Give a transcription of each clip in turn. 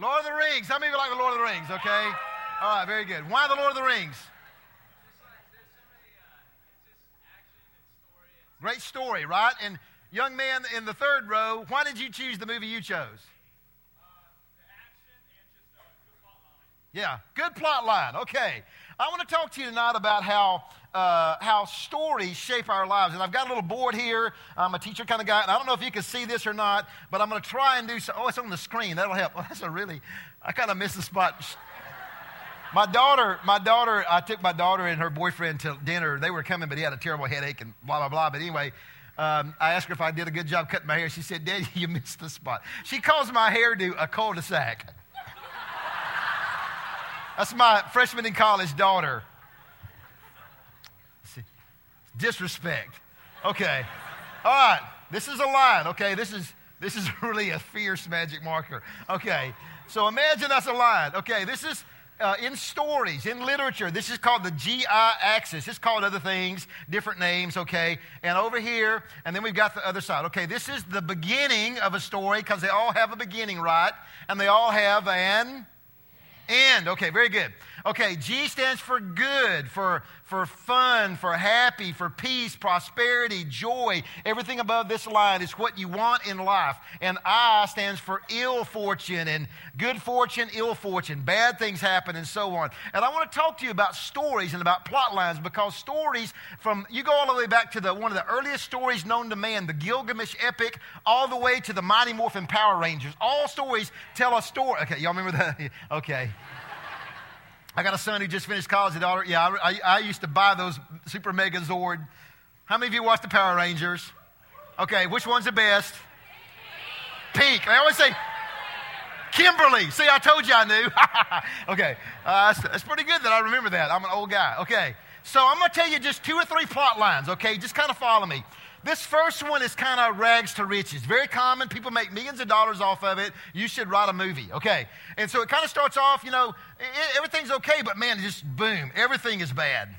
Lord of the Rings. How many of you like the Lord of the Rings? Okay. All right, very good. Why the Lord of the Rings? Great story, right? And young man in the third row, why did you choose the movie you chose? Yeah, good plot line. Okay. I want to talk to you tonight about how, uh, how stories shape our lives. And I've got a little board here. I'm a teacher kind of guy. And I don't know if you can see this or not, but I'm going to try and do so. Oh, it's on the screen. That'll help. Well, that's a really, I kind of missed the spot. My daughter, my daughter, I took my daughter and her boyfriend to dinner. They were coming, but he had a terrible headache and blah, blah, blah. But anyway, um, I asked her if I did a good job cutting my hair. She said, Daddy, you missed the spot. She calls my hairdo a cul-de-sac. That's my freshman in college daughter. Disrespect. Okay. All right. This is a line. Okay. This is this is really a fierce magic marker. Okay. So imagine that's a line. Okay. This is uh, in stories, in literature, this is called the GI axis. It's called other things, different names, okay? And over here, and then we've got the other side. Okay, this is the beginning of a story because they all have a beginning, right? And they all have an end. Okay, very good. Okay, G stands for good, for, for fun, for happy, for peace, prosperity, joy. Everything above this line is what you want in life. And I stands for ill fortune and good fortune, ill fortune. Bad things happen and so on. And I want to talk to you about stories and about plot lines because stories from, you go all the way back to the, one of the earliest stories known to man, the Gilgamesh epic, all the way to the Mighty Morphin Power Rangers. All stories tell a story. Okay, y'all remember that? okay. I got a son who just finished college. A daughter, yeah, I, I, I, used to buy those Super Mega Zord. How many of you watch the Power Rangers? Okay, which one's the best? Pink. I always say Kimberly. See, I told you I knew. okay, uh, that's, that's pretty good that I remember that. I'm an old guy. Okay, so I'm going to tell you just two or three plot lines. Okay, just kind of follow me. This first one is kind of rags to riches. Very common. People make millions of dollars off of it. You should write a movie, okay? And so it kind of starts off, you know, it, everything's okay, but man, just boom, everything is bad.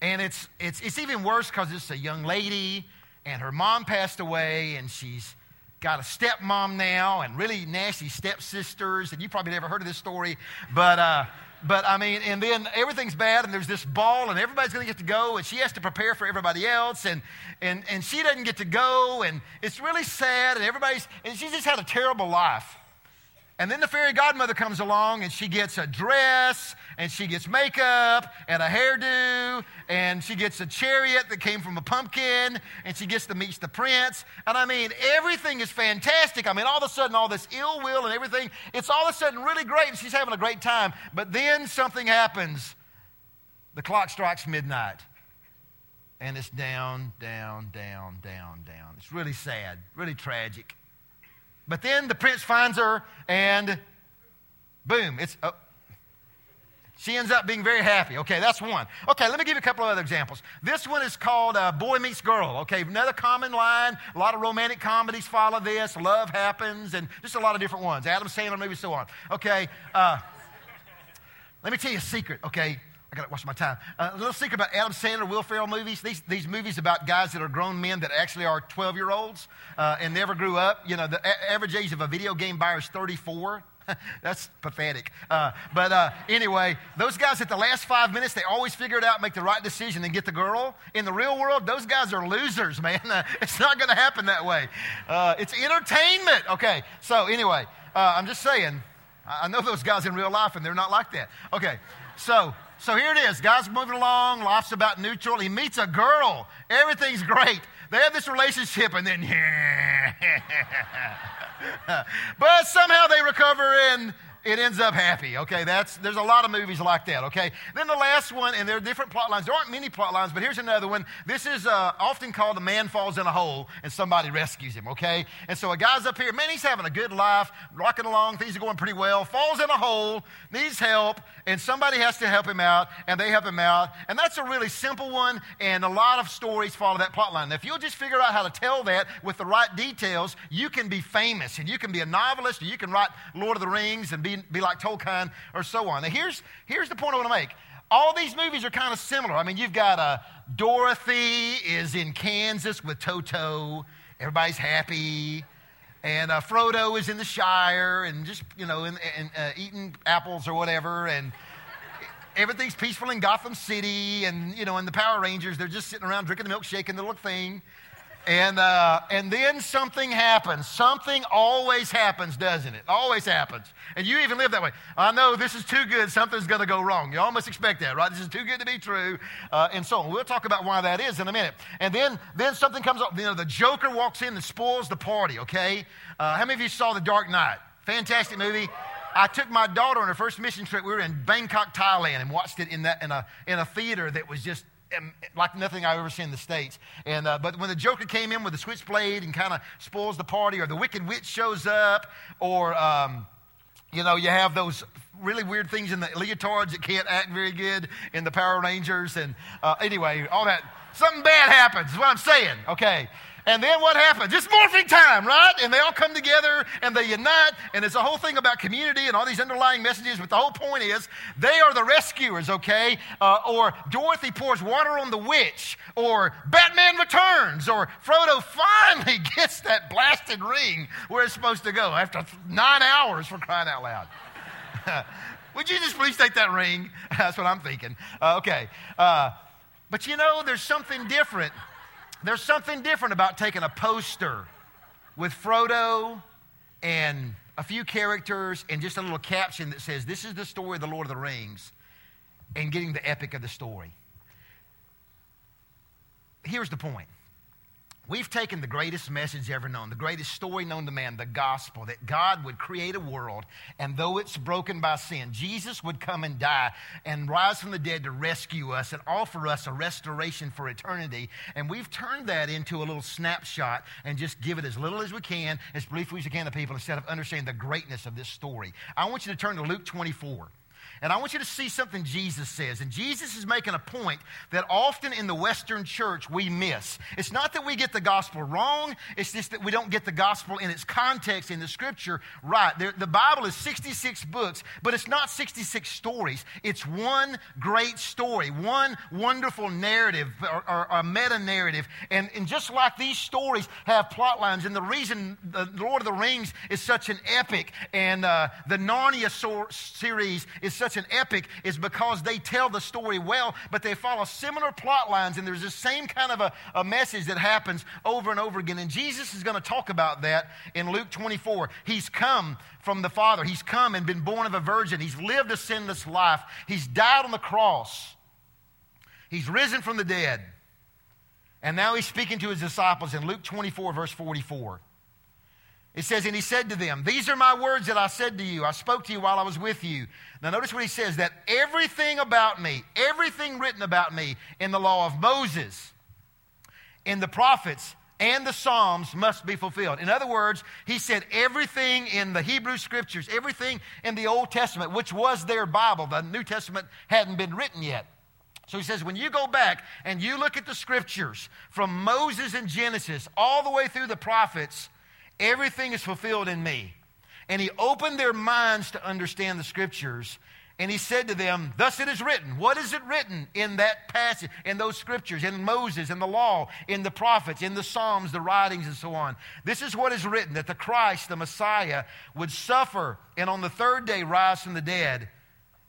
And it's, it's, it's even worse because it's a young lady and her mom passed away and she's got a stepmom now and really nasty stepsisters. And you probably never heard of this story, but. Uh, but I mean, and then everything's bad, and there's this ball, and everybody's going to get to go, and she has to prepare for everybody else, and, and, and she doesn't get to go, and it's really sad, and everybody's, and she's just had a terrible life. And then the fairy godmother comes along and she gets a dress and she gets makeup and a hairdo and she gets a chariot that came from a pumpkin and she gets to meet the prince. And I mean, everything is fantastic. I mean, all of a sudden, all this ill will and everything, it's all of a sudden really great and she's having a great time. But then something happens. The clock strikes midnight and it's down, down, down, down, down. It's really sad, really tragic. But then the prince finds her, and boom, it's. Oh, she ends up being very happy. Okay, that's one. Okay, let me give you a couple of other examples. This one is called uh, Boy Meets Girl. Okay, another common line. A lot of romantic comedies follow this. Love happens, and just a lot of different ones. Adam Sandler, maybe so on. Okay, uh, let me tell you a secret. Okay, I got to watch my time. Uh, a little secret about Adam Sandler, Will Ferrell movies. These, these movies about guys that are grown men that actually are 12 year olds uh, and never grew up. You know, the a- average age of a video game buyer is 34. That's pathetic. Uh, but uh, anyway, those guys at the last five minutes, they always figure it out, make the right decision, and get the girl. In the real world, those guys are losers, man. Uh, it's not going to happen that way. Uh, it's entertainment. Okay, so anyway, uh, I'm just saying, I know those guys in real life, and they're not like that. Okay, so so here it is. God's moving along. Life's about neutral. He meets a girl. Everything's great. They have this relationship, and then, yeah. but somehow they recover and it ends up happy. Okay, that's there's a lot of movies like that. Okay, then the last one, and there are different plot lines. There aren't many plot lines, but here's another one. This is uh, often called a man falls in a hole and somebody rescues him. Okay, and so a guy's up here, man, he's having a good life, rocking along, things are going pretty well. Falls in a hole, needs help, and somebody has to help him out, and they help him out, and that's a really simple one. And a lot of stories follow that plot line. Now, if you'll just figure out how to tell that with the right details, you can be famous, and you can be a novelist, and you can write Lord of the Rings and be be, like Tolkien or so on. Now, here's, here's the point I want to make. All these movies are kind of similar. I mean, you've got uh, Dorothy is in Kansas with Toto. Everybody's happy. and uh, Frodo is in the Shire and just, you know, in, in, uh, eating apples or whatever. And everything's peaceful in Gotham City. And, you know, in the Power Rangers, they're just sitting around drinking the milkshake and the little thing. And, uh, and then something happens. Something always happens, doesn't it? Always happens. And you even live that way. I know this is too good. Something's going to go wrong. You almost expect that, right? This is too good to be true, uh, and so on. We'll talk about why that is in a minute. And then, then something comes up. You know, the Joker walks in and spoils the party, okay? Uh, how many of you saw The Dark Knight? Fantastic movie. I took my daughter on her first mission trip. We were in Bangkok, Thailand, and watched it in, that, in, a, in a theater that was just like nothing I've ever seen in the States. And, uh, but when the Joker came in with the switchblade and kind of spoils the party, or the Wicked Witch shows up, or, um, you know, you have those really weird things in the leotards that can't act very good in the Power Rangers. And uh, anyway, all that, something bad happens, is what I'm saying, okay? And then what happens? It's morphing time, right? And they all come together and they unite, and it's a whole thing about community and all these underlying messages. But the whole point is they are the rescuers, okay? Uh, or Dorothy pours water on the witch, or Batman returns, or Frodo finally gets that blasted ring where it's supposed to go after nine hours for crying out loud. Would you just please take that ring? That's what I'm thinking. Uh, okay. Uh, but you know, there's something different there's something different about taking a poster with Frodo and a few characters and just a little caption that says, This is the story of the Lord of the Rings, and getting the epic of the story. Here's the point We've taken the greatest message ever known, the greatest story known to man, the gospel, that God would create a world, and though it's broken by sin, Jesus would come and die and rise from the dead to rescue us and offer us a restoration for eternity. And we've turned that into a little snapshot and just give it as little as we can, as briefly as we can to people, instead of understanding the greatness of this story. I want you to turn to Luke 24. And I want you to see something Jesus says. And Jesus is making a point that often in the Western church we miss. It's not that we get the gospel wrong, it's just that we don't get the gospel in its context in the scripture right. The, the Bible is 66 books, but it's not 66 stories. It's one great story, one wonderful narrative or, meta narrative. And, and just like these stories have plot lines, and the reason the Lord of the Rings is such an epic and uh, the Narnia so- series is such such an epic is because they tell the story well, but they follow similar plot lines, and there's the same kind of a, a message that happens over and over again. And Jesus is going to talk about that in Luke 24. He's come from the Father, He's come and been born of a virgin, He's lived a sinless life, He's died on the cross, He's risen from the dead. And now he's speaking to his disciples in Luke 24, verse 44. It says, And he said to them, These are my words that I said to you. I spoke to you while I was with you. Now, notice what he says that everything about me, everything written about me in the law of Moses, in the prophets, and the Psalms must be fulfilled. In other words, he said everything in the Hebrew scriptures, everything in the Old Testament, which was their Bible, the New Testament hadn't been written yet. So he says, when you go back and you look at the scriptures from Moses and Genesis all the way through the prophets, Everything is fulfilled in me. And he opened their minds to understand the scriptures. And he said to them, Thus it is written. What is it written in that passage, in those scriptures, in Moses, in the law, in the prophets, in the Psalms, the writings, and so on? This is what is written that the Christ, the Messiah, would suffer and on the third day rise from the dead,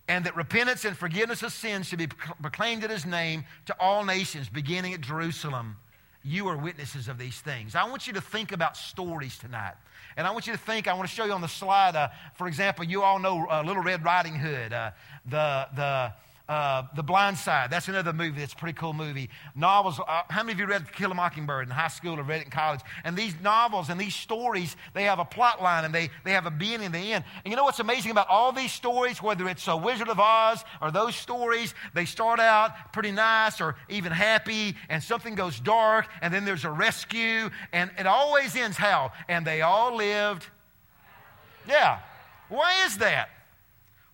and that repentance and forgiveness of sins should be proclaimed in his name to all nations, beginning at Jerusalem you are witnesses of these things. I want you to think about stories tonight. And I want you to think, I want to show you on the slide, uh, for example, you all know uh, Little Red Riding Hood, uh, the, the, uh, the Blind Side. That's another movie that's a pretty cool movie. Novels. Uh, how many of you read Kill a Mockingbird in high school or read it in college? And these novels and these stories, they have a plot line and they, they have a beginning and the end. And you know what's amazing about all these stories, whether it's a Wizard of Oz or those stories, they start out pretty nice or even happy and something goes dark and then there's a rescue and it always ends how? And they all lived. Yeah. Why is that?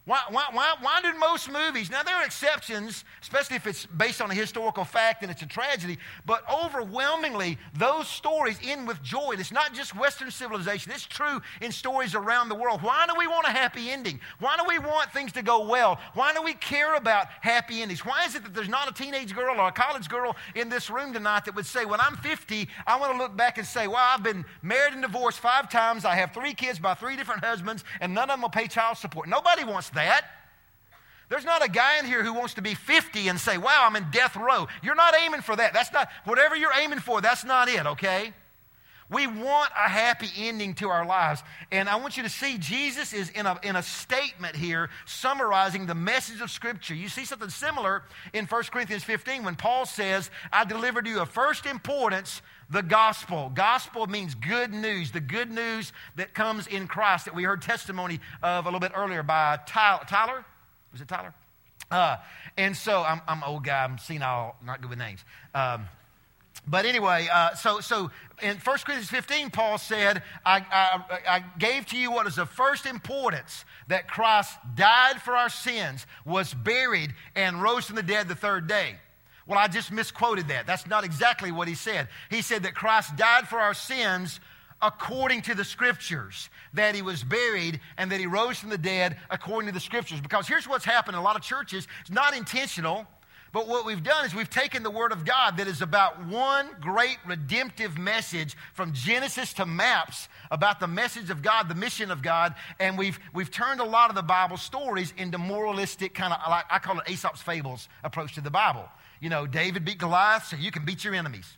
Why, why, why, why do most movies, now there are exceptions, especially if it's based on a historical fact and it's a tragedy, but overwhelmingly those stories end with joy. It's not just Western civilization, it's true in stories around the world. Why do we want a happy ending? Why do we want things to go well? Why do we care about happy endings? Why is it that there's not a teenage girl or a college girl in this room tonight that would say, when I'm 50, I want to look back and say, well, I've been married and divorced five times, I have three kids by three different husbands, and none of them will pay child support. Nobody wants that that. There's not a guy in here who wants to be 50 and say, wow, I'm in death row. You're not aiming for that. That's not, whatever you're aiming for, that's not it, okay? We want a happy ending to our lives. And I want you to see Jesus is in a, in a statement here summarizing the message of Scripture. You see something similar in 1 Corinthians 15 when Paul says, I delivered you of first importance the gospel. Gospel means good news, the good news that comes in Christ that we heard testimony of a little bit earlier by Tyler. Was it Tyler? Uh, and so I'm, I'm an old guy, I'm senile, not good with names. Um, but anyway, uh, so, so in 1 Corinthians 15, Paul said, I, I, I, gave to you what is of first importance that Christ died for our sins, was buried, and rose from the dead the third day. Well, I just misquoted that. That's not exactly what he said. He said that Christ died for our sins according to the scriptures, that he was buried and that he rose from the dead according to the scriptures. Because here's what's happened in a lot of churches it's not intentional. But what we've done is we've taken the Word of God that is about one great redemptive message from Genesis to maps about the message of God, the mission of God, and we've, we've turned a lot of the Bible stories into moralistic kind of, like I call it Aesop's fables approach to the Bible. You know, David beat Goliath, so you can beat your enemies.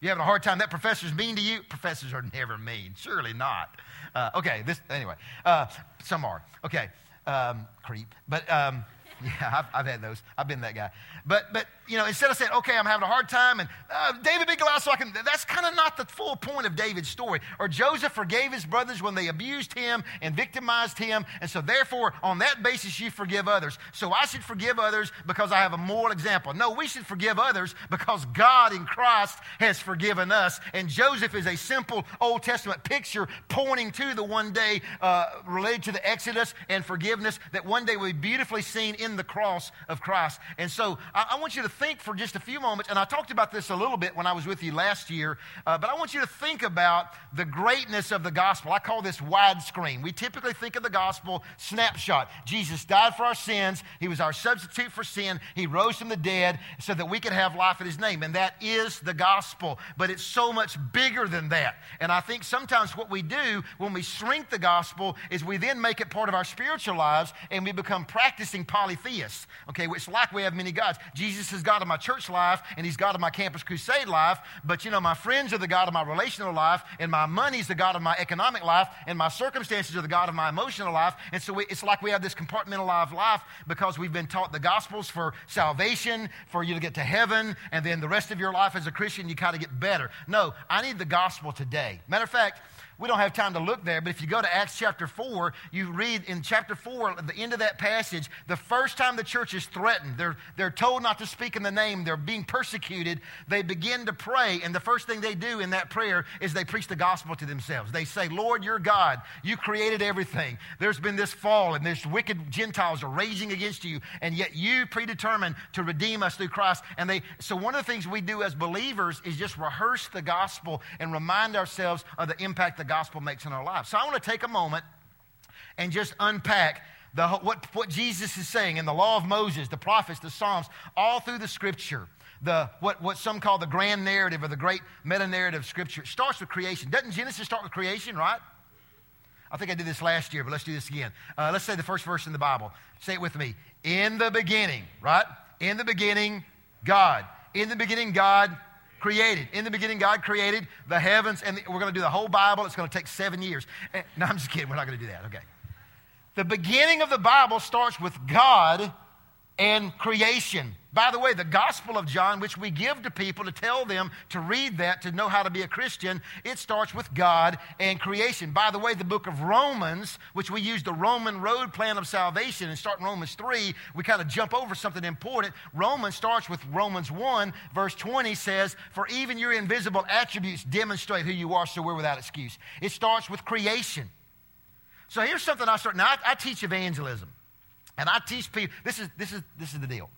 You having a hard time? That professor's mean to you? Professors are never mean. Surely not. Uh, okay, this, anyway, uh, some are. Okay, um, creep. But, um, yeah, I've, I've, had those. I've been that guy. But, but you know, instead of saying, okay, I'm having a hard time, and uh, David beat Goliath so I can, that's kind of not the full point of David's story. Or Joseph forgave his brothers when they abused him and victimized him, and so therefore, on that basis, you forgive others. So I should forgive others because I have a moral example. No, we should forgive others because God in Christ has forgiven us. And Joseph is a simple Old Testament picture pointing to the one day uh, related to the Exodus and forgiveness that one day will be beautifully seen in the cross of Christ. And so I, I want you to think for just a few moments, and I talked about this a little bit when I was with you last year, uh, but I want you to think about the greatness of the gospel. I call this widescreen. We typically think of the gospel snapshot. Jesus died for our sins, He was our substitute for sin, He rose from the dead so that we could have life in His name, and that is the gospel. But it's so much bigger than that. And I think sometimes what we do when we shrink the gospel is we then make it part of our spiritual lives and we become practicing okay, which like we have many gods. Jesus is God of my church life and He's God of my campus crusade life. But you know, my friends are the God of my relational life, and my money's the God of my economic life, and my circumstances are the God of my emotional life. And so we, it's like we have this compartmentalized life because we've been taught the gospels for salvation, for you to get to heaven, and then the rest of your life as a Christian, you kind of get better. No, I need the gospel today. Matter of fact, we don't have time to look there, but if you go to Acts chapter 4, you read in chapter 4, at the end of that passage, the first time the church is threatened, they're, they're told not to speak in the name, they're being persecuted, they begin to pray, and the first thing they do in that prayer is they preach the gospel to themselves. They say, Lord, you're God. You created everything. There's been this fall, and this wicked Gentiles are raging against you, and yet you predetermined to redeem us through Christ. And they, so one of the things we do as believers is just rehearse the gospel and remind ourselves of the impact the gospel makes in our lives. So I want to take a moment and just unpack the, what, what Jesus is saying in the law of Moses, the prophets, the Psalms, all through the scripture. The, what, what some call the grand narrative or the great meta narrative of scripture. It starts with creation. Doesn't Genesis start with creation, right? I think I did this last year, but let's do this again. Uh, let's say the first verse in the Bible. Say it with me. In the beginning, right? In the beginning, God. In the beginning, God created. In the beginning, God created the heavens, and the, we're going to do the whole Bible. It's going to take seven years. And, no, I'm just kidding. We're not going to do that. Okay. The beginning of the Bible starts with God and creation. By the way, the Gospel of John, which we give to people to tell them to read that, to know how to be a Christian, it starts with God and creation. By the way, the book of Romans, which we use the Roman road plan of salvation and start in Romans 3, we kind of jump over something important. Romans starts with Romans 1, verse 20 says, For even your invisible attributes demonstrate who you are, so we're without excuse. It starts with creation. So here's something I start. Now, I, I teach evangelism. And I teach people, this is, this is, this is the deal.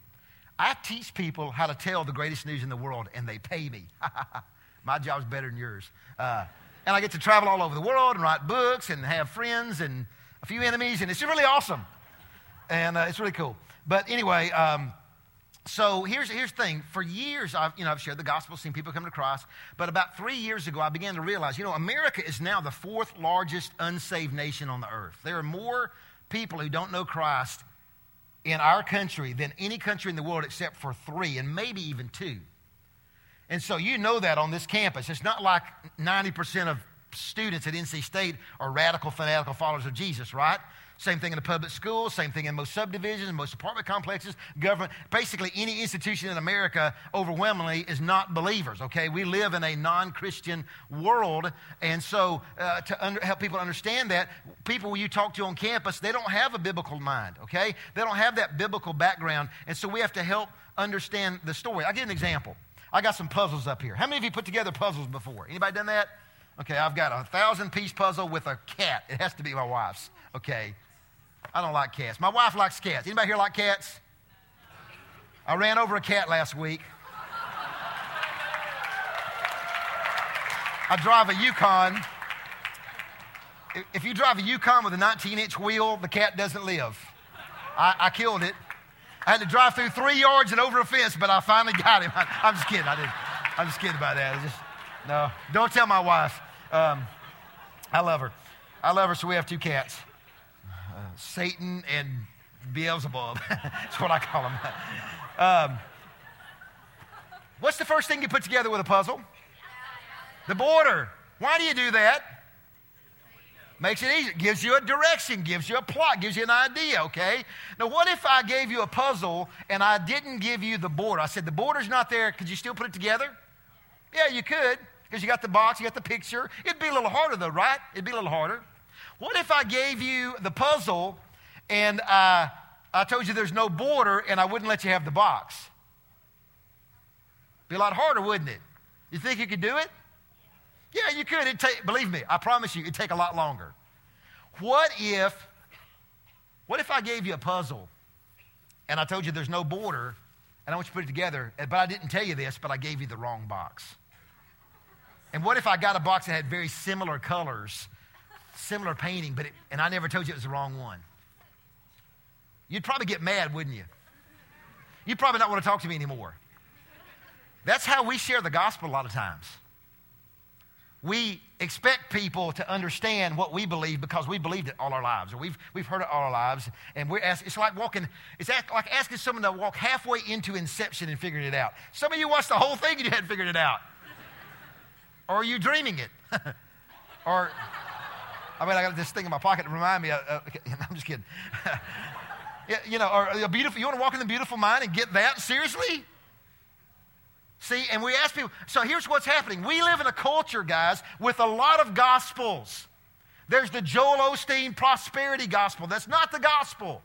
I teach people how to tell the greatest news in the world, and they pay me. My job's better than yours. Uh, and I get to travel all over the world and write books and have friends and a few enemies, and it's really awesome. And uh, it's really cool. But anyway, um, so here's, here's the thing. For years, I've, you know, I've shared the gospel, seen people come to Christ. But about three years ago, I began to realize, you know, America is now the fourth largest unsaved nation on the earth. There are more people who don't know Christ in our country than any country in the world except for three, and maybe even two. And so you know that on this campus. It's not like 90% of students at NC State are radical, fanatical followers of Jesus, right? Same thing in the public schools, same thing in most subdivisions, most apartment complexes, government. Basically, any institution in America overwhelmingly is not believers, okay? We live in a non Christian world. And so, uh, to under, help people understand that, people you talk to on campus, they don't have a biblical mind, okay? They don't have that biblical background. And so, we have to help understand the story. I'll give an example. I got some puzzles up here. How many of you put together puzzles before? Anybody done that? Okay, I've got a thousand piece puzzle with a cat. It has to be my wife's. Okay. I don't like cats. My wife likes cats. Anybody here like cats? I ran over a cat last week. I drive a Yukon. If you drive a Yukon with a 19 inch wheel, the cat doesn't live. I, I, killed it. I had to drive through three yards and over a fence, but I finally got him. I, am just kidding. I didn't. I'm just kidding about that. I just, no, don't tell my wife. Um, I love her. I love her, so we have two cats. Satan and Beelzebub. That's what I call them. Um, what's the first thing you put together with a puzzle? The border. Why do you do that? Makes it easy. Gives you a direction, gives you a plot, gives you an idea, okay? Now, what if I gave you a puzzle and I didn't give you the border? I said, the border's not there. Could you still put it together? Yeah, you could, because you got the box, you got the picture. It'd be a little harder, though, right? It'd be a little harder. What if I gave you the puzzle and uh, I told you there's no border and I wouldn't let you have the box? Be a lot harder, wouldn't it? You think you could do it? Yeah, you could. It'd take, believe me, I promise you, it'd take a lot longer. What if, what if I gave you a puzzle and I told you there's no border and I want you to put it together, but I didn't tell you this, but I gave you the wrong box? And what if I got a box that had very similar colors similar painting, but it, and I never told you it was the wrong one. You'd probably get mad, wouldn't you? You'd probably not want to talk to me anymore. That's how we share the gospel a lot of times. We expect people to understand what we believe because we believed it all our lives, or we've, we've heard it all our lives, and we're ask, it's like walking, it's like asking someone to walk halfway into Inception and figuring it out. Some of you watched the whole thing and you hadn't figured it out. Or are you dreaming it? or I mean, I got this thing in my pocket to remind me. Of, uh, I'm just kidding. yeah, you know, or a beautiful. You want to walk in the beautiful mind and get that seriously? See, and we ask people. So here's what's happening. We live in a culture, guys, with a lot of gospels. There's the Joel Osteen prosperity gospel. That's not the gospel.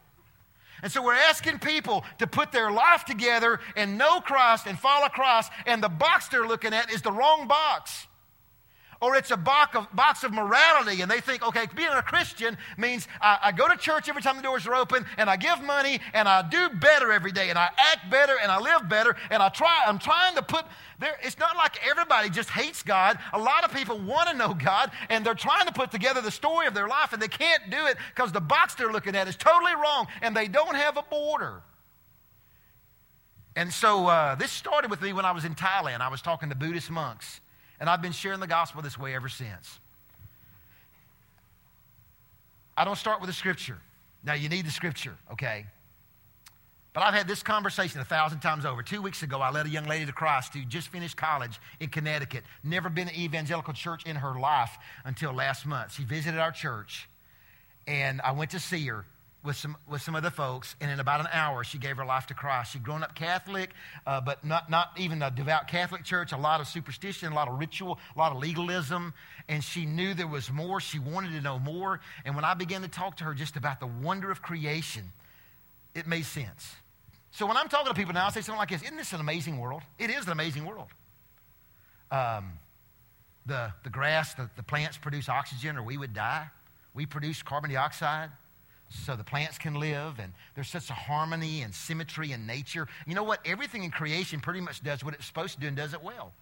And so we're asking people to put their life together and know Christ and follow Christ, and the box they're looking at is the wrong box or it's a box of, box of morality, and they think, okay, being a Christian means I, I, go to church every time the doors are open, and I give money, and I do better every day, and I act better, and I live better, and I try. I'm trying to put there. It's not like everybody just hates God. A lot of people want to know God, and they're trying to put together the story of their life, and they can't do it because the box they're looking at is totally wrong, and they don't have a border. And so uh, this started with me when I was in Thailand. I was talking to Buddhist monks. And I've been sharing the gospel this way ever since. I don't start with the scripture. Now, you need the scripture, okay? But I've had this conversation a thousand times over. Two weeks ago, I led a young lady to Christ who just finished college in Connecticut, never been to an evangelical church in her life until last month. She visited our church, and I went to see her with some, with some other folks, and in about an hour, she gave her life to Christ. She'd grown up Catholic, uh, but not, not even a devout Catholic church, a lot of superstition, a lot of ritual, a lot of legalism, and she knew there was more. She wanted to know more. And when I began to talk to her just about the wonder of creation, it made sense. So when I'm talking to people now, I say something like this Isn't this an amazing world? It is an amazing world. Um, the, the grass, the, the plants produce oxygen, or we would die. We produce carbon dioxide. So the plants can live, and there's such a harmony and symmetry in nature. You know what? Everything in creation pretty much does what it's supposed to do and does it well.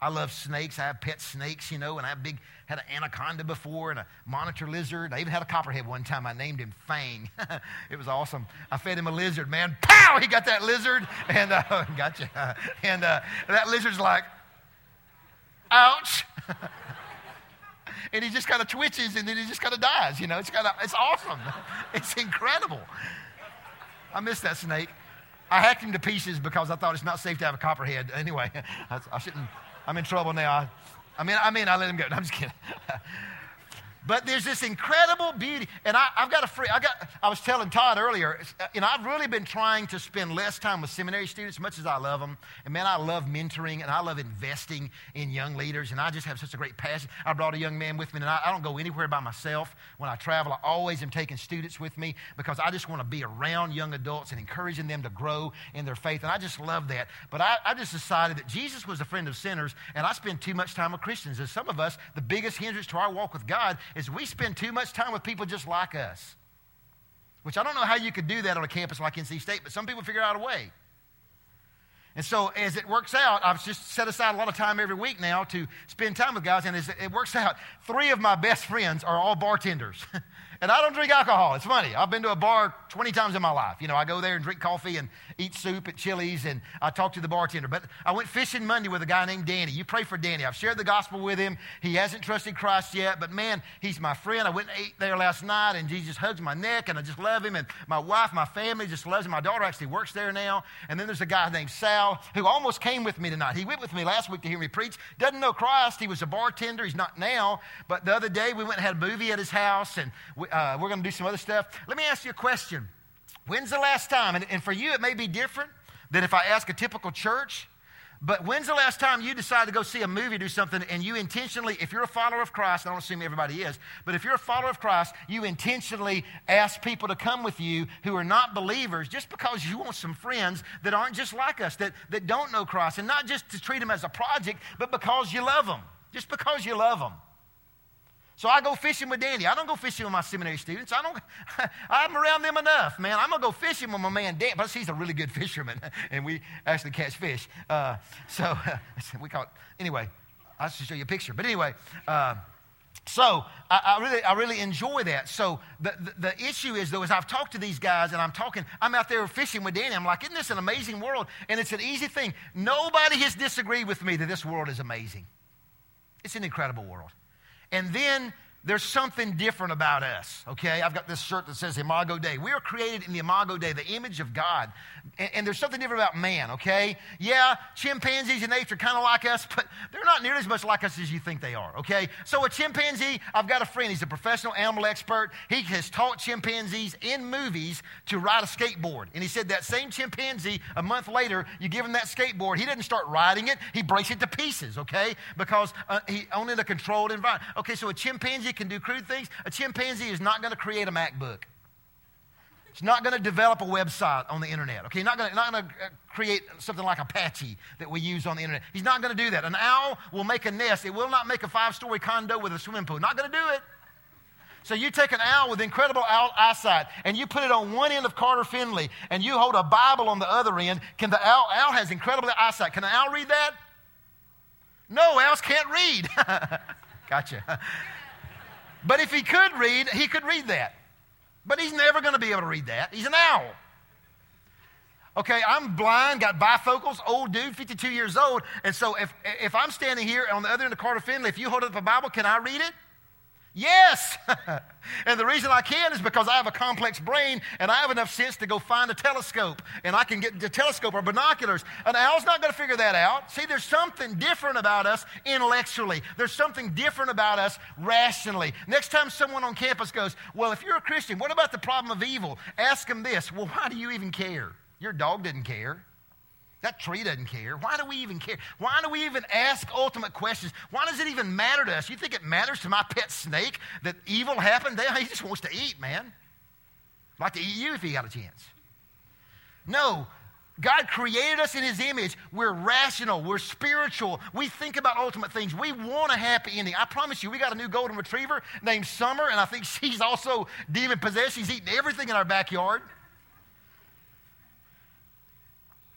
I love snakes. I have pet snakes, you know, and I have big, had an anaconda before and a monitor lizard. I even had a copperhead one time. I named him Fang. it was awesome. I fed him a lizard, man. Pow! He got that lizard, and uh, gotcha. And uh, that lizard's like, ouch. And he just kind of twitches and then he just kind of dies. You know, it's kind of it's awesome. It's incredible. I miss that snake. I hacked him to pieces because I thought it's not safe to have a copperhead. Anyway, I, I shouldn't. I'm in trouble now. I, I mean, I mean, I let him go. No, I'm just kidding. But there's this incredible beauty. And I, have got a free, I got, I was telling Todd earlier, uh, you know, I've really been trying to spend less time with seminary students, much as I love them. And man, I love mentoring and I love investing in young leaders. And I just have such a great passion. I brought a young man with me, and I, I don't go anywhere by myself. When I travel, I always am taking students with me because I just want to be around young adults and encouraging them to grow in their faith. And I just love that. But I, I just decided that Jesus was a friend of sinners, and I spend too much time with Christians. As some of us, the biggest hindrance to our walk with God is we spend too much time with people just like us. Which I don't know how you could do that on a campus like NC State, but some people figure out a way. And so, as it works out, I've just set aside a lot of time every week now to spend time with guys. And as it works out, three of my best friends are all bartenders. And I don't drink alcohol. It's funny. I've been to a bar 20 times in my life. You know, I go there and drink coffee and eat soup at Chili's and I talk to the bartender. But I went fishing Monday with a guy named Danny. You pray for Danny. I've shared the gospel with him. He hasn't trusted Christ yet, but man, he's my friend. I went and ate there last night and Jesus hugs my neck and I just love him. And my wife, my family just loves him. My daughter actually works there now. And then there's a guy named Sal who almost came with me tonight. He went with me last week to hear me preach. Doesn't know Christ. He was a bartender. He's not now. But the other day we went and had a movie at his house and we, uh, we're going to do some other stuff. Let me ask you a question. When's the last time, and, and for you it may be different than if I ask a typical church, but when's the last time you decided to go see a movie, do something, and you intentionally, if you're a follower of Christ, I don't assume everybody is, but if you're a follower of Christ, you intentionally ask people to come with you who are not believers just because you want some friends that aren't just like us, that, that don't know Christ, and not just to treat them as a project, but because you love them. Just because you love them. So I go fishing with Danny. I don't go fishing with my seminary students. I don't. I'm around them enough, man. I'm gonna go fishing with my man Dan. But he's a really good fisherman, and we actually catch fish. Uh, so uh, we call it anyway. I should show you a picture. But anyway. Uh, so I, I, really, I really enjoy that. So the, the, the, issue is, though, as I've talked to these guys and I'm talking, I'm out there fishing with Danny. I'm like, isn't this an amazing world? And it's an easy thing. Nobody has disagreed with me that this world is amazing. It's an incredible world. And then there's something different about us, okay? I've got this shirt that says Imago Dei. We are created in the Imago Dei, the image of God. And, and there's something different about man, okay? Yeah, chimpanzees in nature kind of like us, but they're not nearly as much like us as you think they are, okay? So a chimpanzee, I've got a friend, he's a professional animal expert. He has taught chimpanzees in movies to ride a skateboard. And he said that same chimpanzee, a month later, you give him that skateboard, he doesn't start riding it, he breaks it to pieces, okay? Because uh, he only in a controlled environment. Okay, so a chimpanzee can do crude things. A chimpanzee is not going to create a MacBook. It's not going to develop a website on the internet. Okay, not going not to uh, create something like Apache that we use on the internet. He's not going to do that. An owl will make a nest. It will not make a five-story condo with a swimming pool. Not going to do it. So you take an owl with incredible owl eyesight and you put it on one end of Carter Finley and you hold a Bible on the other end. Can the owl, owl has incredible eyesight. Can the owl read that? No, owls can't read. gotcha. But if he could read, he could read that. But he's never going to be able to read that. He's an owl. Okay, I'm blind, got bifocals, old dude, 52 years old. And so if, if I'm standing here on the other end of Carter Finley, if you hold up a Bible, can I read it? Yes. and the reason I can is because I have a complex brain and I have enough sense to go find a telescope and I can get the telescope or binoculars. An owl's not going to figure that out. See, there's something different about us intellectually. There's something different about us rationally. Next time someone on campus goes, Well, if you're a Christian, what about the problem of evil? Ask them this Well, why do you even care? Your dog didn't care. That tree doesn't care. Why do we even care? Why do we even ask ultimate questions? Why does it even matter to us? You think it matters to my pet snake that evil happened? there? He just wants to eat, man. Like to eat you if he got a chance. No, God created us in His image. We're rational. We're spiritual. We think about ultimate things. We want a happy ending. I promise you, we got a new golden retriever named Summer, and I think she's also demon possessed. She's eating everything in our backyard.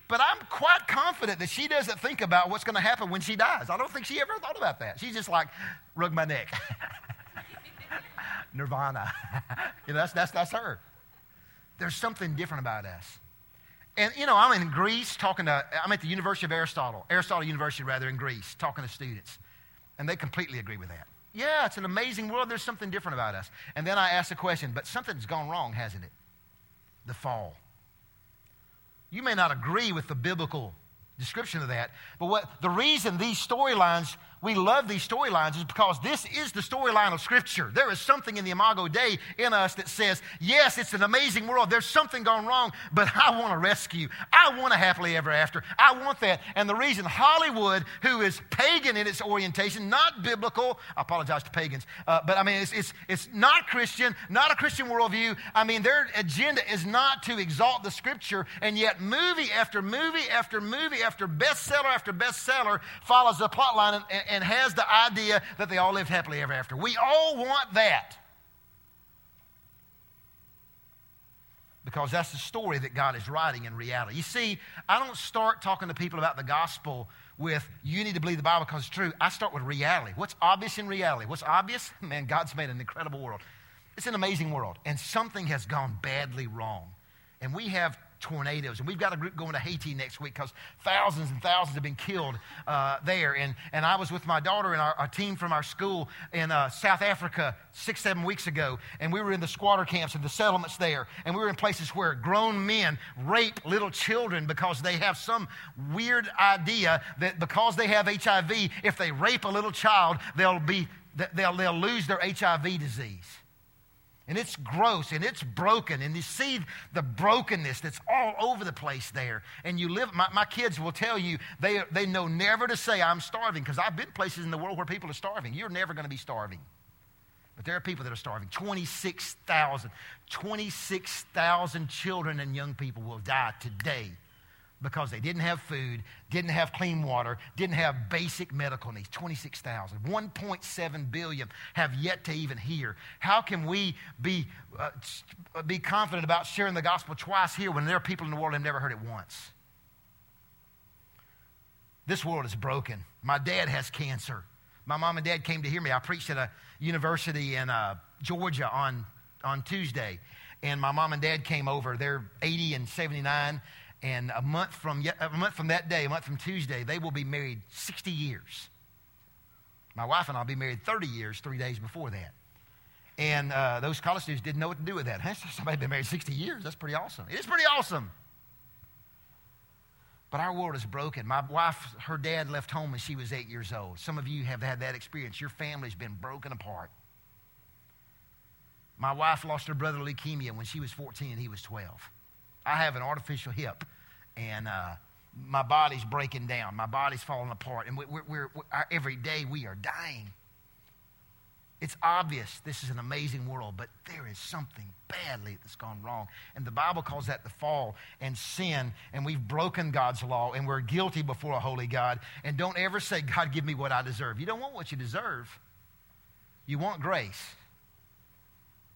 But I'm quite confident that she doesn't think about what's going to happen when she dies. I don't think she ever thought about that. She's just like, rug my neck. Nirvana. you know, that's, that's, that's her. There's something different about us. And, you know, I'm in Greece talking to, I'm at the University of Aristotle, Aristotle University, rather, in Greece, talking to students. And they completely agree with that. Yeah, it's an amazing world. There's something different about us. And then I ask the question, but something's gone wrong, hasn't it? The fall. You may not agree with the biblical description of that, but what the reason these storylines we love these storylines is because this is the storyline of Scripture. There is something in the Imago Dei in us that says, yes, it's an amazing world. There's something gone wrong, but I want a rescue. I want a happily ever after. I want that. And the reason Hollywood, who is pagan in its orientation, not biblical, I apologize to pagans, uh, but I mean, it's, it's, it's not Christian, not a Christian worldview. I mean, their agenda is not to exalt the Scripture, and yet movie after movie after movie after bestseller after bestseller follows the plot line and, and has the idea that they all lived happily ever after. We all want that. Because that's the story that God is writing in reality. You see, I don't start talking to people about the gospel with, you need to believe the Bible because it's true. I start with reality. What's obvious in reality? What's obvious? Man, God's made an incredible world. It's an amazing world. And something has gone badly wrong. And we have tornadoes. And we've got a group going to Haiti next week because thousands and thousands have been killed uh, there. And, and I was with my daughter and our, our team from our school in uh, South Africa six, seven weeks ago. And we were in the squatter camps and the settlements there. And we were in places where grown men rape little children because they have some weird idea that because they have HIV, if they rape a little child, they'll, be, they'll, they'll lose their HIV disease and it's gross and it's broken and you see the brokenness that's all over the place there. And you live my, my kids will tell you they, they know never to say i'm starving because i've been places in the world where people are starving. You're never going to be starving. But there are people that are starving. 26000 26000 children and young people will die today because they didn't have food, didn't have clean water, didn't have basic medical needs. 26,000. 1.7 billion have yet to even hear. How can we be, uh, be confident about sharing the gospel twice here when there are people in the world who have never heard it once? This world is broken. My dad has cancer. My mom and dad came to hear me. I preached at a university in uh, Georgia on, on Tuesday. And my mom and dad came over. They're 80 and 79 and a month from, a month from that day, a month from Tuesday, they will be married 60 years. My wife and I will be married 30 years, three days before that. And uh, those college students didn't know what to do with that. Somebody been married 60 years. That's pretty awesome. It is pretty awesome. But our world is broken. My wife, her dad left home when she was eight years old. Some of you have had that experience. Your family's been broken apart. My wife lost her brother leukemia when she was 14 and he was 12. I have an artificial hip, and uh, my body's breaking down. My body's falling apart, and we're, we're, we're, every day we are dying. It's obvious this is an amazing world, but there is something badly that's gone wrong. And the Bible calls that the fall and sin, and we've broken God's law, and we're guilty before a holy God. And don't ever say, God, give me what I deserve. You don't want what you deserve, you want grace.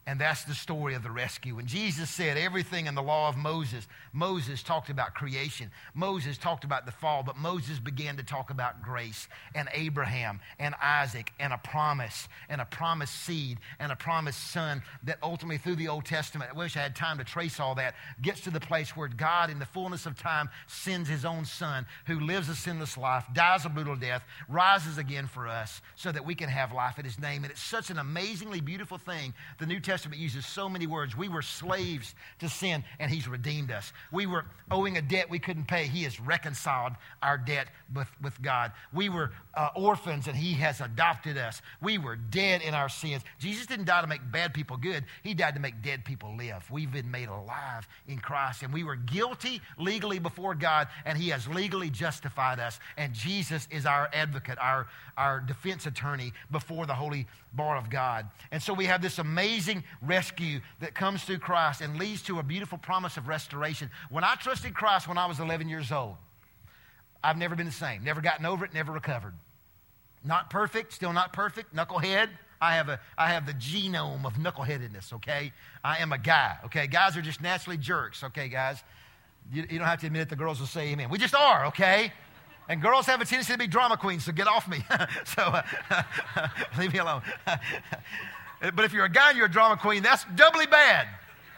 And that's the story of the rescue. When Jesus said everything in the law of Moses, Moses talked about creation. Moses talked about the fall, but Moses began to talk about grace and Abraham and Isaac and a promise and a promised seed and a promised son that ultimately through the Old Testament, I wish I had time to trace all that, gets to the place where God in the fullness of time sends his own son who lives a sinless life, dies a brutal death, rises again for us so that we can have life in his name. And it's such an amazingly beautiful thing. The New Testament Testament uses so many words. We were slaves to sin, and He's redeemed us. We were owing a debt we couldn't pay. He has reconciled our debt with, with God. We were uh, orphans, and He has adopted us. We were dead in our sins. Jesus didn't die to make bad people good, He died to make dead people live. We've been made alive in Christ, and we were guilty legally before God, and He has legally justified us. And Jesus is our advocate, our, our defense attorney before the holy bar of God. And so we have this amazing amazing rescue that comes through Christ and leads to a beautiful promise of restoration. When I trusted Christ when I was 11 years old, I've never been the same. Never gotten over it, never recovered. Not perfect, still not perfect, knucklehead. I have, a, I have the genome of knuckleheadedness, okay? I am a guy, okay? Guys are just naturally jerks, okay, guys? You, you don't have to admit it, the girls will say amen. We just are, okay? And girls have a tendency to be drama queens, so get off me. so uh, leave me alone. but if you're a guy and you're a drama queen, that's doubly bad.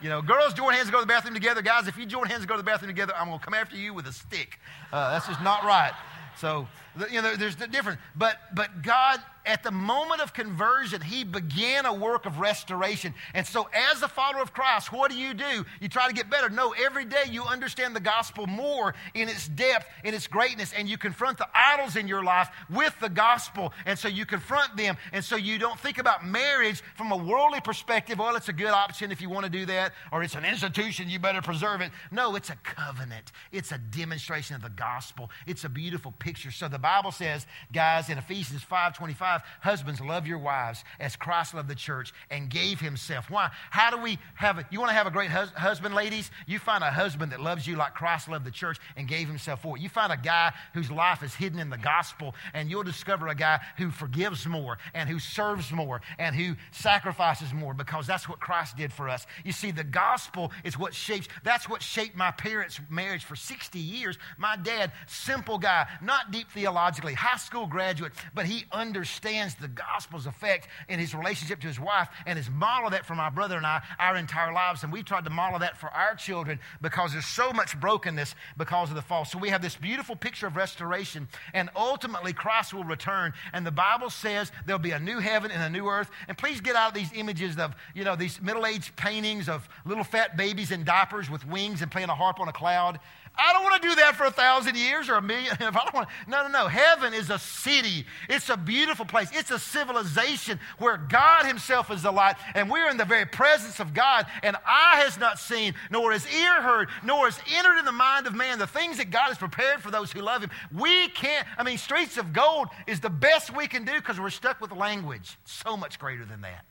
You know, girls join hands and go to the bathroom together. Guys, if you join hands and go to the bathroom together, I'm going to come after you with a stick. Uh, that's just not right. So, you know, there's the difference. But, but God at the moment of conversion, he began a work of restoration. And so, as a follower of Christ, what do you do? You try to get better. No, every day you understand the gospel more in its depth, in its greatness, and you confront the idols in your life with the gospel. And so, you confront them. And so, you don't think about marriage from a worldly perspective. Well, it's a good option if you want to do that, or it's an institution, you better preserve it. No, it's a covenant, it's a demonstration of the gospel. It's a beautiful picture. So, the Bible says, guys, in Ephesians 5 25, 5 Husbands, love your wives as Christ loved the church and gave himself. Why? How do we have it? You want to have a great hus- husband, ladies? You find a husband that loves you like Christ loved the church and gave himself for it. You find a guy whose life is hidden in the gospel, and you'll discover a guy who forgives more and who serves more and who sacrifices more because that's what Christ did for us. You see, the gospel is what shapes, that's what shaped my parents' marriage for 60 years. My dad, simple guy, not deep theologically, high school graduate, but he understood understands the gospel's effect in his relationship to his wife and has modeled that for my brother and I our entire lives. And we've tried to model that for our children because there's so much brokenness because of the fall. So we have this beautiful picture of restoration, and ultimately Christ will return. And the Bible says there'll be a new heaven and a new earth. And please get out of these images of, you know, these middle-aged paintings of little fat babies in diapers with wings and playing a harp on a cloud. I don't want to do that for a thousand years or a million. If I don't want no, no, no. Heaven is a city. It's a beautiful place. It's a civilization where God Himself is the light, and we're in the very presence of God. And eye has not seen, nor has ear heard, nor has entered in the mind of man the things that God has prepared for those who love Him. We can't. I mean, streets of gold is the best we can do because we're stuck with language. So much greater than that.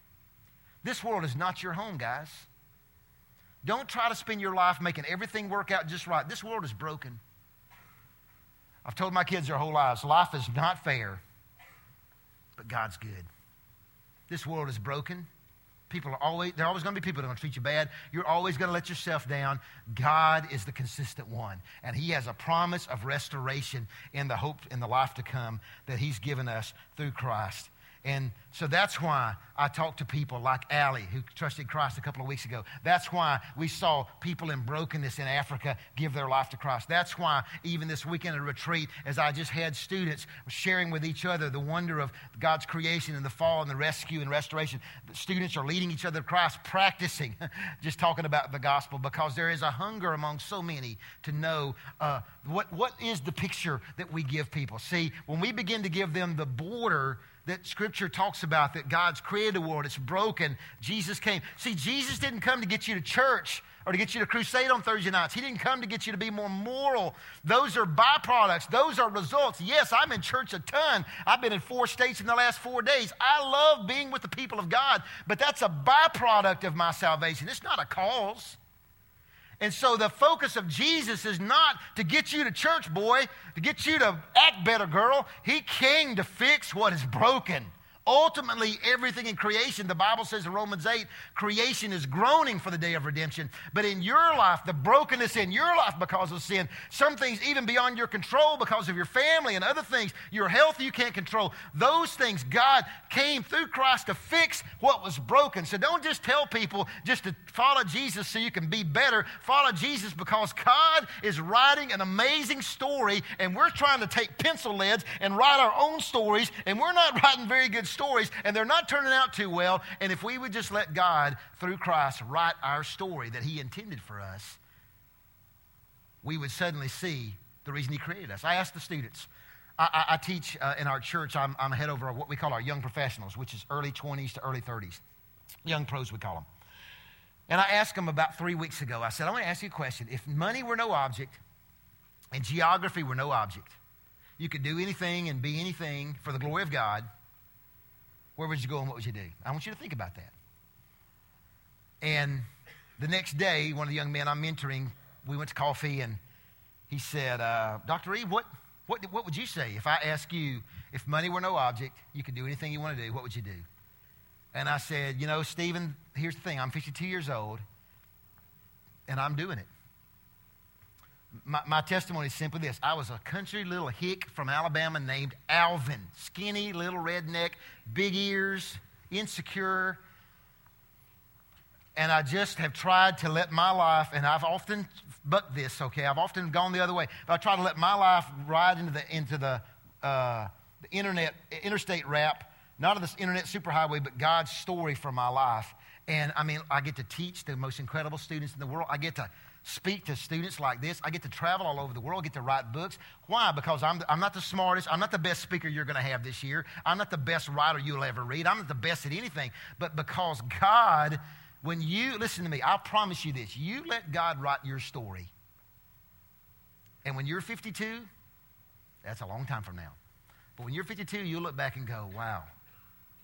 This world is not your home, guys. Don't try to spend your life making everything work out just right. This world is broken. I've told my kids their whole lives life is not fair, but God's good. This world is broken. People are always, there are always going to be people that are going to treat you bad. You're always going to let yourself down. God is the consistent one. And He has a promise of restoration in the hope in the life to come that He's given us through Christ. And so that's why I talked to people like Allie, who trusted Christ a couple of weeks ago. That's why we saw people in brokenness in Africa give their life to Christ. That's why even this weekend at retreat, as I just had students sharing with each other the wonder of God's creation and the fall and the rescue and restoration, students are leading each other to Christ, practicing, just talking about the gospel, because there is a hunger among so many to know uh, what, what is the picture that we give people. See, when we begin to give them the border, that Scripture talks about that God's created a world, it's broken. Jesus came. See, Jesus didn't come to get you to church or to get you to crusade on Thursday nights. He didn't come to get you to be more moral. Those are byproducts, those are results. Yes, I'm in church a ton. I've been in four states in the last four days. I love being with the people of God, but that's a byproduct of my salvation. It's not a cause. And so the focus of Jesus is not to get you to church, boy, to get you to act better, girl. He came to fix what is broken. Ultimately, everything in creation, the Bible says in Romans 8, creation is groaning for the day of redemption. But in your life, the brokenness in your life because of sin, some things even beyond your control because of your family and other things, your health you can't control, those things, God came through Christ to fix what was broken. So don't just tell people just to follow Jesus so you can be better. Follow Jesus because God is writing an amazing story, and we're trying to take pencil leads and write our own stories, and we're not writing very good stories and they're not turning out too well. And if we would just let God, through Christ, write our story that He intended for us, we would suddenly see the reason He created us. I asked the students, I, I, I teach uh, in our church, I'm, I'm head over what we call our young professionals, which is early 20s to early 30s. Young pros, we call them. And I asked them about three weeks ago, I said, I want to ask you a question. If money were no object and geography were no object, you could do anything and be anything for the glory of God, where would you go and what would you do? I want you to think about that. And the next day, one of the young men I'm mentoring, we went to coffee, and he said, uh, Dr. E, what, what, what would you say if I ask you if money were no object, you could do anything you want to do, what would you do? And I said, You know, Stephen, here's the thing I'm 52 years old, and I'm doing it. My, my, testimony is simply this I was a country little hick from Alabama named Alvin. Skinny, little redneck, big ears, insecure. And I just have tried to let my life, and I've often bucked this, okay? I've often gone the other way. But I try to let my life ride into the, into the, uh, the internet, interstate rap, not of this internet superhighway, but God's story for my life. And I mean, I get to teach the most incredible students in the world. I get to speak to students like this. I get to travel all over the world, get to write books. Why? Because I'm, I'm not the smartest. I'm not the best speaker you're going to have this year. I'm not the best writer you'll ever read. I'm not the best at anything. But because God, when you, listen to me, I promise you this you let God write your story. And when you're 52, that's a long time from now. But when you're 52, you'll look back and go, wow,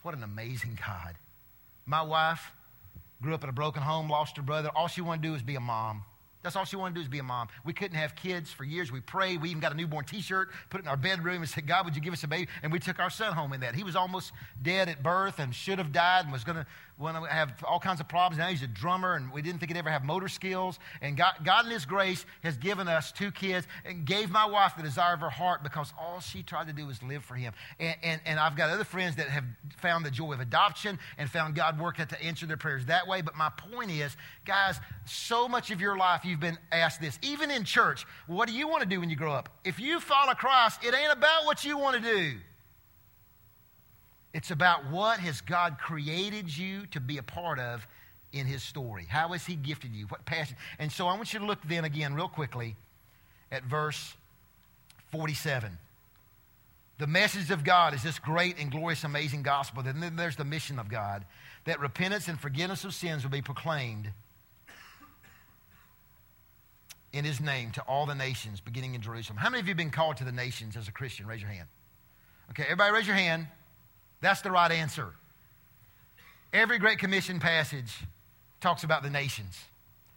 what an amazing God. My wife grew up in a broken home, lost her brother. All she wanted to do was be a mom. That's all she wanted to do is be a mom. We couldn't have kids for years. We prayed. We even got a newborn t shirt, put it in our bedroom, and said, God, would you give us a baby? And we took our son home in that. He was almost dead at birth and should have died and was going to want to have all kinds of problems. Now he's a drummer, and we didn't think he'd ever have motor skills. And God, God, in His grace, has given us two kids and gave my wife the desire of her heart because all she tried to do was live for Him. And, and, and I've got other friends that have found the joy of adoption and found God work to answer their prayers that way. But my point is, guys, so much of your life you've been asked this, even in church, what do you want to do when you grow up? If you follow Christ, it ain't about what you want to do. It's about what has God created you to be a part of in his story. How has he gifted you? What passion? And so I want you to look then again, real quickly, at verse 47. The message of God is this great and glorious, amazing gospel. And then there's the mission of God that repentance and forgiveness of sins will be proclaimed in his name to all the nations, beginning in Jerusalem. How many of you have been called to the nations as a Christian? Raise your hand. Okay, everybody raise your hand. That's the right answer. Every Great Commission passage talks about the nations.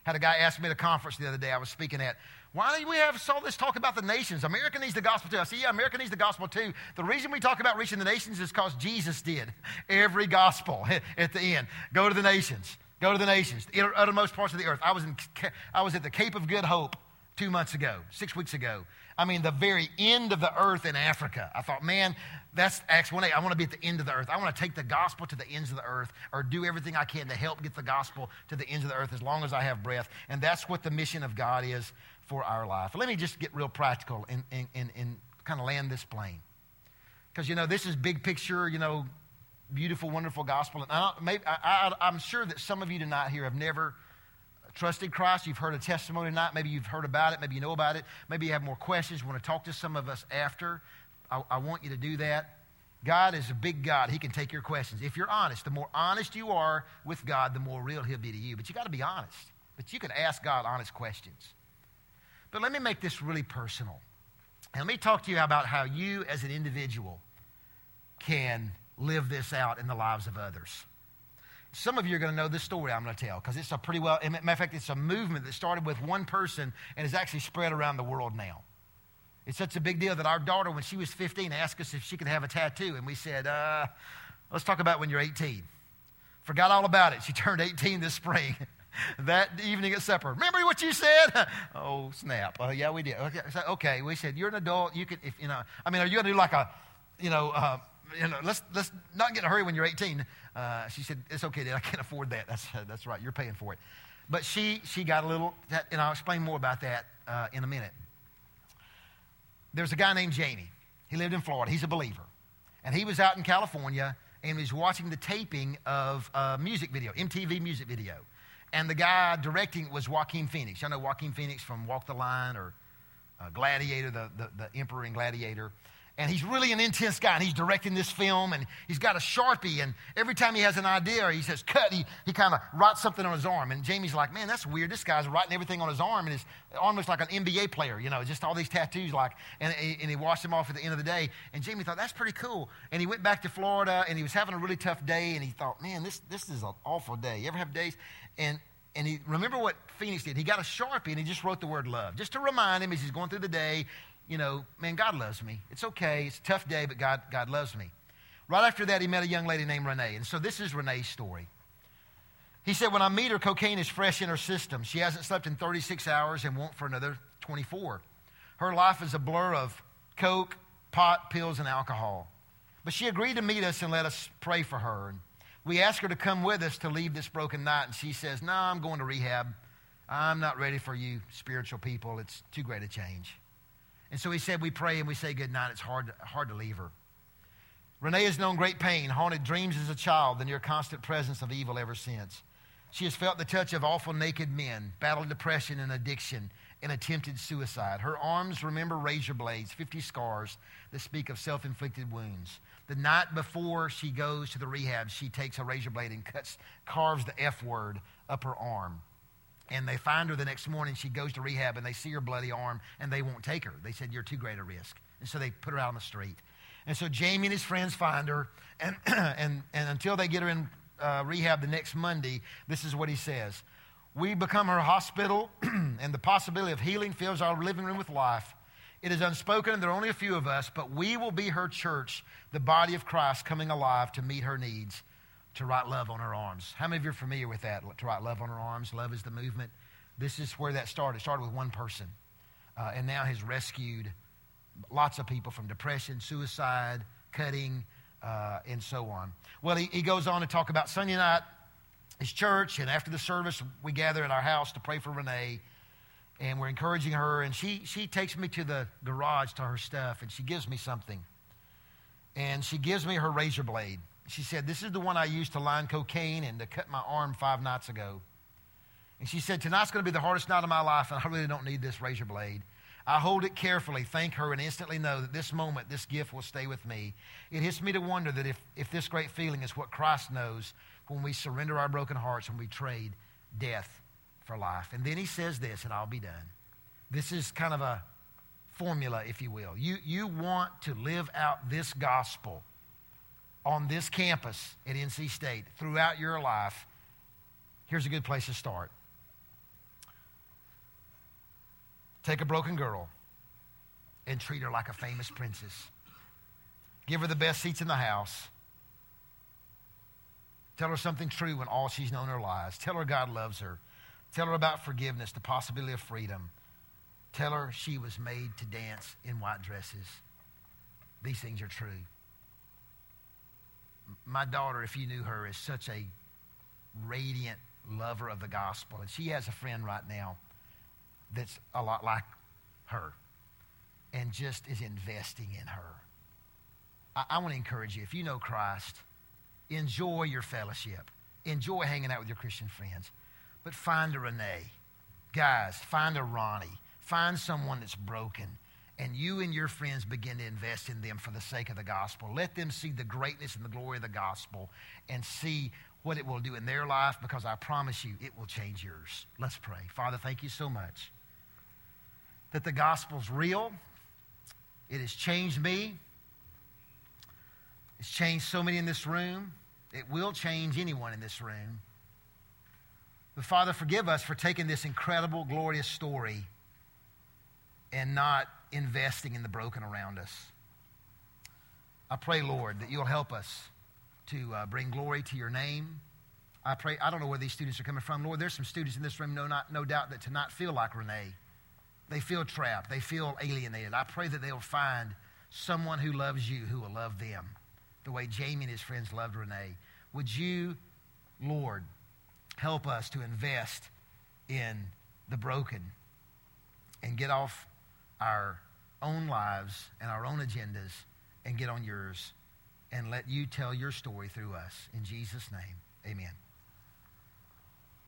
Had a guy ask me at a conference the other day I was speaking at, why do we have all this talk about the nations? America needs the gospel too. I said, yeah, America needs the gospel too. The reason we talk about reaching the nations is because Jesus did every gospel at the end. Go to the nations. Go to the nations, the uttermost parts of the earth. I was, in, I was at the Cape of Good Hope two months ago, six weeks ago. I mean, the very end of the earth in Africa. I thought, man, that's Acts 1 8. I want to be at the end of the earth. I want to take the gospel to the ends of the earth or do everything I can to help get the gospel to the ends of the earth as long as I have breath. And that's what the mission of God is for our life. Let me just get real practical and, and, and, and kind of land this plane. Because, you know, this is big picture, you know, beautiful, wonderful gospel. And I, I'm sure that some of you tonight here have never trusted Christ, you've heard a testimony tonight, maybe you've heard about it, maybe you know about it, maybe you have more questions, you want to talk to some of us after, I, I want you to do that. God is a big God. He can take your questions. If you're honest, the more honest you are with God, the more real He'll be to you. But you got to be honest. But you can ask God honest questions. But let me make this really personal. And let me talk to you about how you, as an individual, can live this out in the lives of others. Some of you are going to know this story I'm going to tell because it's a pretty well, matter of fact, it's a movement that started with one person and is actually spread around the world now. It's such a big deal that our daughter, when she was 15, asked us if she could have a tattoo. And we said, uh, let's talk about when you're 18. Forgot all about it. She turned 18 this spring. that evening at supper. Remember what you said? oh, snap. Oh, yeah, we did. Okay, so, okay, we said, you're an adult. You can, if, you know, I mean, are you going to do like a, you know, uh, you know, let's, let's not get in a hurry when you're 18. Uh, she said, it's okay, Dad. I can't afford that. That's, that's right. You're paying for it. But she, she got a little, and I'll explain more about that uh, in a minute. There's a guy named Jamie. He lived in Florida. He's a believer. And he was out in California and was watching the taping of a music video, MTV music video. And the guy directing was Joaquin Phoenix. Y'all know Joaquin Phoenix from Walk the Line or uh, Gladiator, the, the, the Emperor and Gladiator. And he's really an intense guy, and he's directing this film, and he's got a Sharpie, and every time he has an idea or he says cut, he, he kind of writes something on his arm. And Jamie's like, man, that's weird. This guy's writing everything on his arm, and his arm looks like an NBA player, you know, just all these tattoos, like, and, and he washed them off at the end of the day. And Jamie thought, that's pretty cool. And he went back to Florida, and he was having a really tough day, and he thought, man, this, this is an awful day. You ever have days? And, and he remember what Phoenix did. He got a Sharpie, and he just wrote the word love, just to remind him as he's going through the day, you know, man, God loves me. It's okay. It's a tough day, but God, God loves me. Right after that, he met a young lady named Renee. And so this is Renee's story. He said, When I meet her, cocaine is fresh in her system. She hasn't slept in 36 hours and won't for another 24. Her life is a blur of coke, pot, pills, and alcohol. But she agreed to meet us and let us pray for her. And we asked her to come with us to leave this broken night. And she says, No, nah, I'm going to rehab. I'm not ready for you spiritual people. It's too great a change. And so he said, We pray and we say good night. It's hard, hard to leave her. Renee has known great pain, haunted dreams as a child, the near constant presence of evil ever since. She has felt the touch of awful naked men, battled depression and addiction, and attempted suicide. Her arms remember razor blades, 50 scars that speak of self inflicted wounds. The night before she goes to the rehab, she takes a razor blade and cuts, carves the F word up her arm. And they find her the next morning. She goes to rehab and they see her bloody arm and they won't take her. They said, You're too great a risk. And so they put her out on the street. And so Jamie and his friends find her. And, and, and until they get her in uh, rehab the next Monday, this is what he says We become her hospital, and the possibility of healing fills our living room with life. It is unspoken, and there are only a few of us, but we will be her church, the body of Christ coming alive to meet her needs to write love on her arms. How many of you are familiar with that? To write love on her arms. Love is the movement. This is where that started. It started with one person, uh, and now has rescued lots of people from depression, suicide, cutting, uh, and so on. Well, he, he goes on to talk about Sunday night, his church, and after the service, we gather at our house to pray for Renee, and we're encouraging her. And she she takes me to the garage to her stuff, and she gives me something, and she gives me her razor blade. She said, This is the one I used to line cocaine and to cut my arm five nights ago. And she said, Tonight's going to be the hardest night of my life, and I really don't need this razor blade. I hold it carefully, thank her, and instantly know that this moment, this gift will stay with me. It hits me to wonder that if, if this great feeling is what Christ knows when we surrender our broken hearts and we trade death for life. And then he says this, and I'll be done. This is kind of a formula, if you will. You, you want to live out this gospel on this campus at NC State throughout your life, here's a good place to start. Take a broken girl and treat her like a famous princess. Give her the best seats in the house. Tell her something true when all she's known are lies. Tell her God loves her. Tell her about forgiveness, the possibility of freedom. Tell her she was made to dance in white dresses. These things are true my daughter, if you knew her, is such a radiant lover of the gospel. And she has a friend right now that's a lot like her and just is investing in her. I, I want to encourage you if you know Christ, enjoy your fellowship, enjoy hanging out with your Christian friends, but find a Renee. Guys, find a Ronnie. Find someone that's broken and you and your friends begin to invest in them for the sake of the gospel. Let them see the greatness and the glory of the gospel and see what it will do in their life because I promise you it will change yours. Let's pray. Father, thank you so much that the gospel's real. It has changed me. It's changed so many in this room. It will change anyone in this room. But Father, forgive us for taking this incredible, glorious story and not investing in the broken around us. I pray, Lord, that you'll help us to uh, bring glory to your name. I pray, I don't know where these students are coming from. Lord, there's some students in this room, no, not, no doubt, that to not feel like Renee. They feel trapped, they feel alienated. I pray that they'll find someone who loves you who will love them the way Jamie and his friends loved Renee. Would you, Lord, help us to invest in the broken and get off our own lives and our own agendas and get on yours and let you tell your story through us. In Jesus' name, amen.